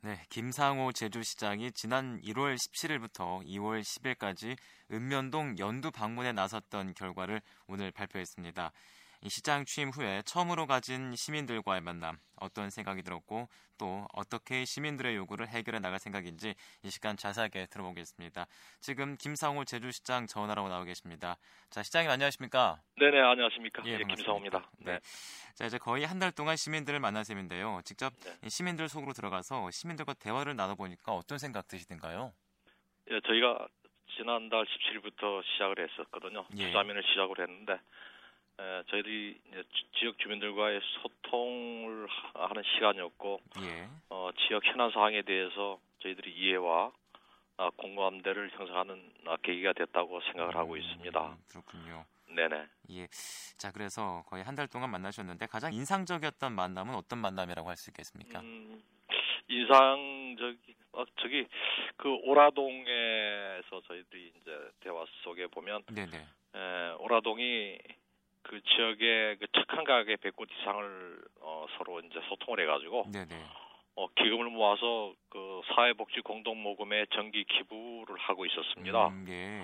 네, 김상호 제주시장이 지난 1월 17일부터 2월 10일까지 읍면동 연두 방문에 나섰던 결과를 오늘 발표했습니다. 시장 취임 후에 처음으로 가진 시민들과의 만남 어떤 생각이 들었고 또 어떻게 시민들의 요구를 해결해 나갈 생각인지 이 시간 자세하게 들어보겠습니다. 지금 김상호 제주시장 전화로 나오 계십니다. 자 시장님 안녕하십니까? 네네 안녕하십니까? 예, 예 김상호입니다. 네. 네. 자 이제 거의 한 달 동안 시민들을 만난 셈인데요. 직접 네. 시민들 속으로 들어가서 시민들과 대화를 나눠보니까 어떤 생각 드시던가요? 예, 저희가 지난달 17일부터 시작을 했었거든요. 예. 주자민을 시작을 했는데 에, 저희들이 지역 주민들과의 소통을 하는 시간이었고 예. 어, 지역 현안 사항에 대해서 저희들이 이해와 아, 공감대를 형성하는 아, 계기가 됐다고 생각을 음, 하고 있습니다. 그렇군요. 네네. 예. 자, 그래서 거의 한 달 동안 만나셨는데 가장 인상적이었던 만남은 어떤 만남이라고 할 수 있겠습니까? 음, 인상적 어, 저기 그 오라동에서 저희들이 이제 대화 속에 보면 네네. 에, 오라동이 그 지역의 그 착한 가게 100곳 이상을 어, 서로 이제 소통을 해가지고 네네. 어, 기금을 모아서 그 사회복지 공동 모금에 정기 기부를 하고 있었습니다. 음, 예.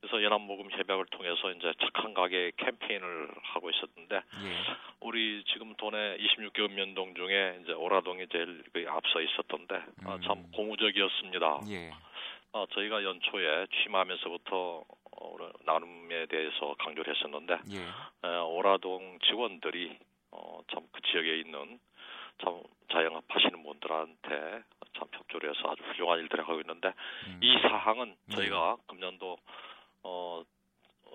그래서 연합 모금 협약을 통해서 이제 착한 가게 캠페인을 하고 있었는데 예. 우리 지금 돈의 26개 읍면동 중에 이제 오라동이 제일 그 앞서 있었던데 음. 아, 참 고무적이었습니다. 예. 아, 저희가 연초에 취임하면서부터 어, 나눔에 대해서 강조를 했었는데 예. 에, 오라동 직원들이 어, 참 그 지역에 있는 참 자영업 하시는 분들한테 참 협조를 해서 아주 훌륭한 일들을 하고 있는데 음. 이 사항은 네. 저희가 네. 금년도 어,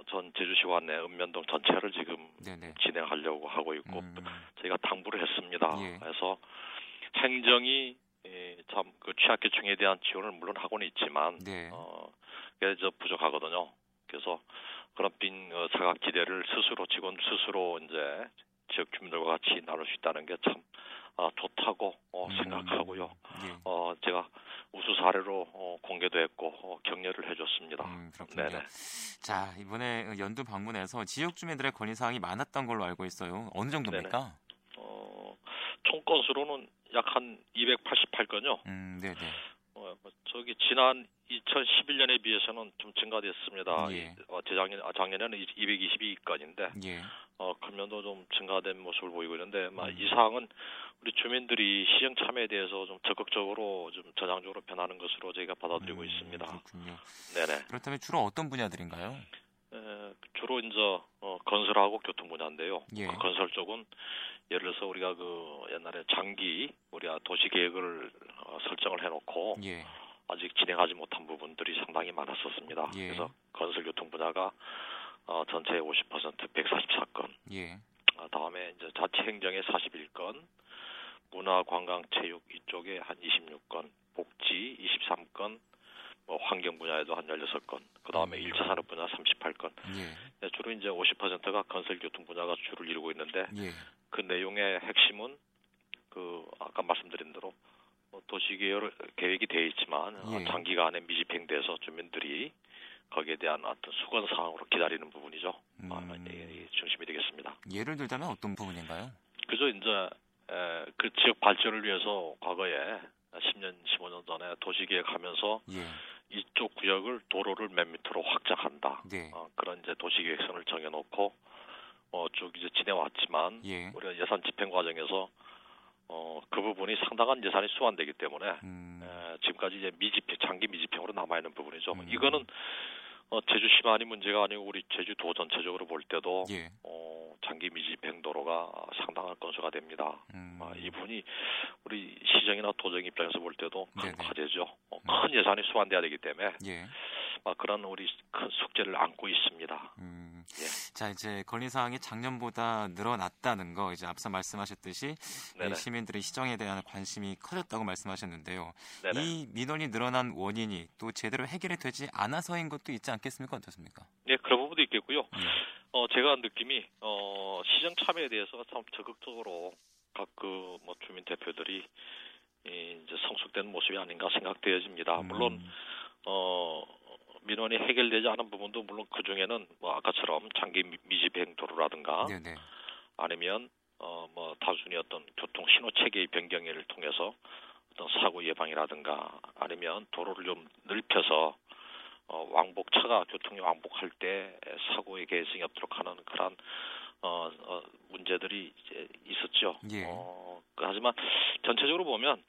전 제주시와 내 읍면동 전체를 지금 네네. 진행하려고 하고 있고 음. 저희가 당부를 했습니다. 예. 그래서 행정이 예, 참그 취약계층에 대한 지원을 물론 하고는 있지만 네. 어, 그게 저 부족하거든요. 그래서 그런 빈 어, 사각 지대를 스스로 직원 스스로 이제 지역 주민들과 같이 나눌 수 있다는 게참 어, 좋다고 어, 음, 생각하고요. 예. 어, 제가 우수 사례로 어, 공개도 했고 어, 격려를 해줬습니다. 음, 그렇군요. 네네. 자 이번에 연두 방문해서 지역 주민들의 건의 사항이 많았던 걸로 알고 있어요. 어느 정도입니까? 네네. 어, 총 건수로는 약 한 288건요. 음, 네네. 저기 지난 2011년에 비해서는 좀 증가됐습니다. 예. 어, 재작년 아, 작년에는 222건인데 예. 어, 금년도 좀 증가된 모습을 보이고 있는데 음. 이 사항은 우리 주민들이 시정 참여에 대해서 좀 적극적으로 좀 전향적으로 변하는 것으로 저희가 받아들이고 음, 있습니다. 그렇군요. 네네. 그렇다면 주로 어떤 분야들인가요? 에, 주로 이제 어, 건설하고 교통 분야인데요. 예. 그 건설 쪽은 예를 들어서 우리가 그 옛날에 장기 우리가 도시 계획을 어, 설정을 해놓고 예. 아직 진행하지 못한 부분들이 상당히 많았었습니다. 예. 그래서 건설교통 분야가 어, 전체의 50% 144건. 예. 어, 다음에 이제 자치행정의 41건, 문화관광체육 이쪽에 한 26건, 복지 23건, 뭐 환경 분야에도 한 16건, 그 다음에 음. 1차 산업 분야 38건. 예. 네, 주로 이제 50%가 건설교통 분야가 주를 이루고 있는데 예. 그 내용의 핵심은 그 아까 말씀드린 대로 뭐 도시 계획이 되어 있지만 예. 장기간에 미집행돼서 주민들이 거기에 대한 어떤 수건 사항으로 기다리는 부분이죠. 음. 아, 이 중심이 되겠습니다. 예를 들자면 어떤 부분인가요? 그저 이제 에, 그 지역 발전을 위해서 과거에 10년, 15년 전에 도시계획하면서 예. 이쪽 구역을 도로를 몇 미터로 확장한다. 네. 어, 그런 이제 도시계획선을 정해놓고 어, 쭉 이제 지내왔지만 예. 우리가 예산 집행 과정에서 어, 그 부분이 상당한 예산이 수반되기 때문에 음. 에, 지금까지 이제 미집행, 장기 미집행으로 남아 있는 부분이죠. 음. 이거는 어, 제주시만이 문제가 아니고 우리 제주도 전체적으로 볼 때도 예. 어, 장기 미집행 도로가 상당한 건수가 됩니다. 음. 아, 이분이 우리 시정이나 도정 입장에서 볼 때도 큰 네네. 과제죠. 어, 큰 예산이 수반돼야 되기 때문에 예. 아, 그런 우리 큰 숙제를 안고 있습니다. 음. 예. 자 이제 건의 사항이 작년보다 늘어났다는 거 이제 앞서 말씀하셨듯이 시민들의 시정에 대한 관심이 커졌다고 말씀하셨는데요. 네네. 이 민원이 늘어난 원인이 또 제대로 해결이 되지 않아서인 것도 있지 않겠습니까? 어떻습니까? 네 그런 부분도 있겠고요. 예. 어 제가 느낌이 어 시정 참여에 대해서 참 적극적으로 각 그 뭐 주민 대표들이 이제 성숙된 모습이 아닌가 생각되어집니다. 물론 음. 어 민원이 해결되지 않은 부분도 물론 그 중에는 뭐 아까처럼 장기 미집행 도로라든가 네네. 아니면 어 뭐 단순히 어떤 교통 신호 체계의 변경을 통해서 어떤 사고 예방이라든가 아니면 도로를 좀 넓혀서 어, 왕복차가 교통이 왕복할 때 사고의 개성이 없도록 하는 그런 어, 어 문제들이 이제 있었죠. 예. 어, 하지만 전체적으로 보면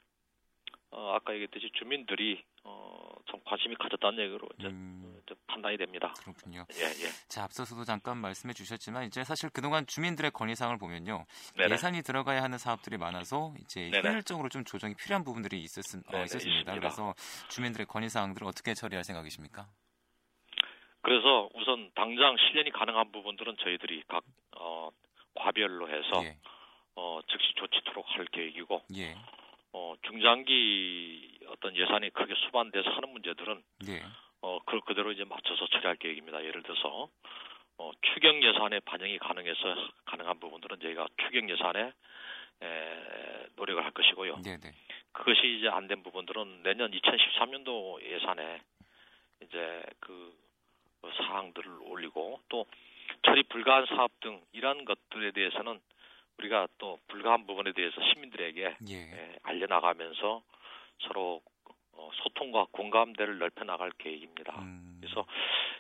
어, 아까 얘기했듯이 주민들이 어, 참 관심이 가졌다는 얘기로 이제 음. 판단이 됩니다. 그렇군요. 예, 예. 자, 앞서서도 잠깐 말씀해 주셨지만 이제 사실 그동안 주민들의 건의사항을 보면요. 네네. 예산이 들어가야 하는 사업들이 많아서 이제 네네. 효율적으로 좀 조정이 필요한 부분들이 있었, 어, 있었습니다. 그래서 주민들의 건의사항들을 어떻게 처리할 생각이십니까? 그래서 우선 당장 실현이 가능한 부분들은 저희들이 각 어, 과별로 해서 예. 어, 즉시 조치토록 할 계획이고 예. 어, 중장기 어떤 예산이 크게 수반돼서 하는 문제들은 예. 어, 그 그대로 이제 맞춰서 처리할 계획입니다. 예를 들어서 어, 추경 예산에 반영이 가능해서 가능한 부분들은 저희가 추경 예산에 에, 노력을 할 것이고요. 네네. 네. 그것이 이제 안 된 부분들은 내년 2013년도 예산에 이제 그 사항들을 올리고 또 처리 불가한 사업 등 이러한 것들에 대해서는 우리가 또 불가한 부분에 대해서 시민들에게 예. 예, 알려나가면서 서로 어, 소통과 공감대를 넓혀 나갈 계획입니다. 음. 그래서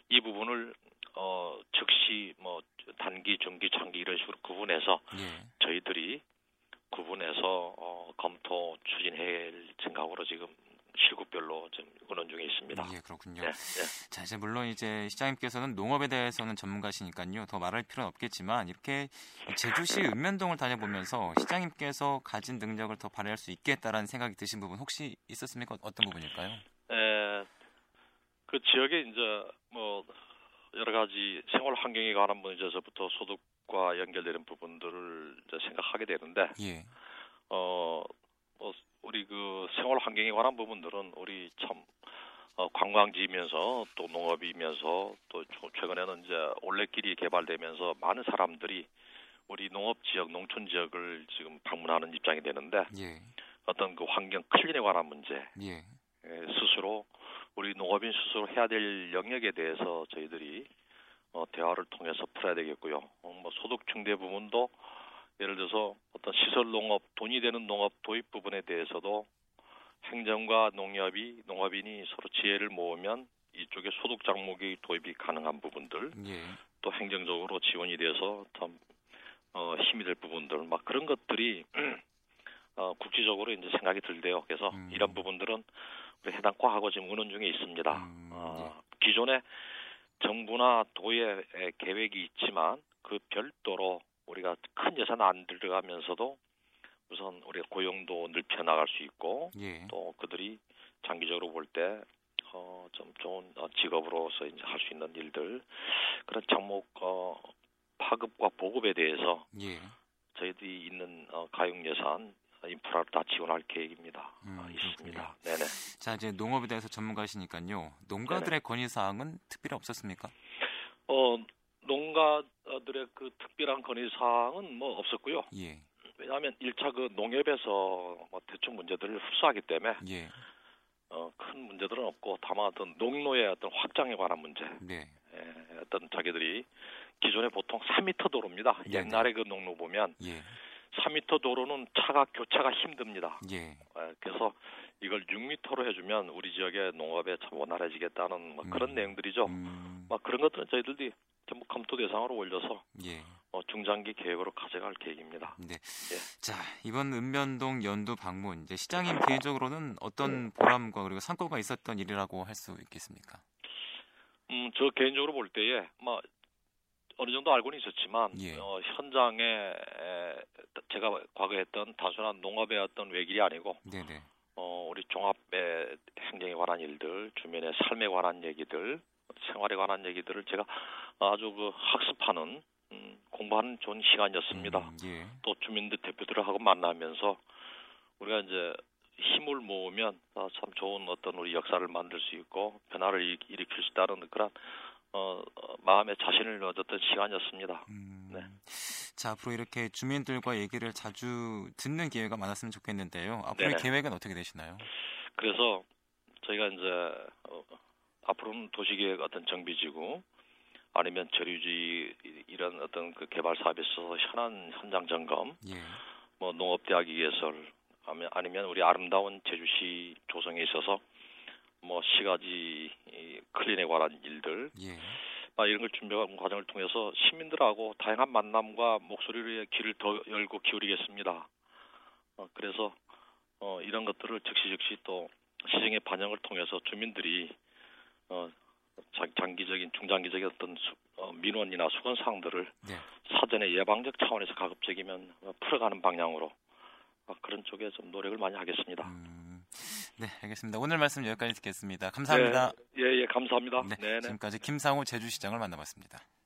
이 부분을 어, 즉시 뭐 단기, 중기, 장기 이런 식으로 구분해서 예. 저희들이 구분해서 어, 검토 추진할 생각으로 지금 실국별로 좀 의논 중에 있습니다. 예, 그렇군요. 네, 네. 자, 이제 물론 이제 시장님께서는 농업에 대해서는 전문가시니까요. 더 말할 필요는 없겠지만 이렇게 제주시 읍면동을 다녀보면서 시장님께서 가진 능력을 더 발휘할 수 있겠다라는 생각이 드신 부분 혹시 있었습니까? 어떤 부분일까요? 에, 그 지역에 이제 뭐 여러 가지 생활 환경에 관한 문제에서부터 소득과 연결되는 부분들을 이제 생각하게 되는데, 예. 어, 뭐 우리 그 생활 환경에 관한 부분들은 우리 참 어, 관광지이면서 또 농업이면서 또 최근에는 이제 올레길이 개발되면서 많은 사람들이 우리 농업 지역, 농촌 지역을 지금 방문하는 입장이 되는데 예. 어떤 그 환경 클린에 관한 문제 예. 예, 스스로 우리 농업인 스스로 해야 될 영역에 대해서 저희들이 어, 대화를 통해서 풀어야 되겠고요. 어, 뭐 소득 증대 부분도 예를 들어서 어떤 시설 농업, 돈이 되는 농업 도입 부분에 대해서도 행정과 농협이 농업인이 서로 지혜를 모으면 이쪽에 소득 장목이 도입이 가능한 부분들, 예. 또 행정적으로 지원이 돼서 참 어, 힘이 될 부분들, 막 그런 것들이 어, 국지적으로 이제 생각이 들대요. 그래서 음. 이런 부분들은 우리 해당 과하고 지금 의논 중에 있습니다. 음, 어, 예. 기존에 정부나 도의 계획이 있지만 그 별도로 우리가 큰 예산 안 들어가면서도 우선 우리가 고용도 넓혀 나갈 수 있고 예. 또 그들이 장기적으로 볼때 어, 좀 좋은 어, 직업으로서 이제 할 수 있는 일들 그런 장목 어, 파급과 보급에 대해서 예. 저희들이 있는 어, 가용 예산 인프라를 다 지원할 계획입니다. 음, 어, 있습니다. 네네. 자 이제 농업에 대해서 전문가시니까요. 농가들의 건의 사항은 특별히 없었습니까? 어 농가들의 그 특별한 건의 사항은 뭐 없었고요. 예. 왜냐하면 1차 그 농협에서 뭐 대충 문제들을 흡수하기 때문에 예. 어, 큰 문제들은 없고 다만 어떤 농로의 어떤 확장에 관한 문제. 네. 예, 어떤 자기들이 기존에 보통 3미터 도로입니다. 네, 네. 옛날에 그 농로 보면 예. 3미터 도로는 차가 교차가 힘듭니다. 예. 예, 그래서 이걸 6미터로 해주면 우리 지역의 농업에 참 원활해지겠다는 뭐 그런 음. 내용들이죠. 음. 막 그런 것들은 저희들이 전부 검토 대상으로 올려서 예. 어, 중장기 계획으로 가져갈 계획입니다. 네. 예. 자 이번 읍면동 연두 방문 이제 시장님 개인적으로는 어떤 보람과 그리고 상고가 있었던 일이라고 할 수 있겠습니까? 음, 저 개인적으로 볼 때에 뭐 어느 정도 알고는 있었지만 예. 어, 현장에 에, 제가 과거에 했던 단순한 농업의 어떤 외길이 아니고 네네. 어, 우리 종합의 행정에 관한 일들, 주민의 삶에 관한 얘기들, 생활에 관한 얘기들을 제가 아주 그 학습하는 음, 공부하는 좋은 시간이었습니다. 음, 예. 또 주민들 대표들하고 만나면서 우리가 이제 힘을 모으면 아, 참 좋은 어떤 우리 역사를 만들 수 있고 변화를 일으킬 수 있다는 그런 어, 어, 마음의 자신을 얻었던 시간이었습니다. 음, 네. 자 앞으로 이렇게 주민들과 얘기를 자주 듣는 기회가 많았으면 좋겠는데요. 앞으로 계획은 어떻게 되시나요? 그래서 저희가 이제 어, 앞으로는 도시계획 어떤 정비지구 아니면 저류지 이런 어떤 그 개발 사업에 있어서 현안 현장 점검, 예. 뭐 농업대학 위해설 아니면 우리 아름다운 제주시 조성에 있어서 뭐 시가지 클린에 관한 일들 예. 아, 이런 걸 준비하는 과정을 통해서 시민들하고 다양한 만남과 목소리의 길을 더 열고 기울이겠습니다. 어, 그래서 어, 이런 것들을 즉시 즉시 또 시정의 반영을 통해서 주민들이 어, 장기적인 중장기적인 어떤 수, 어, 민원이나 수건 사항들을 네. 사전에 예방적 차원에서 가급적이면 풀어가는 방향으로 어, 그런 쪽에 좀 노력을 많이 하겠습니다. 음, 네, 알겠습니다. 오늘 말씀 여기까지 듣겠습니다. 감사합니다. 네, 예, 예, 감사합니다. 네, 지금까지 김상우 제주시장을 만나봤습니다.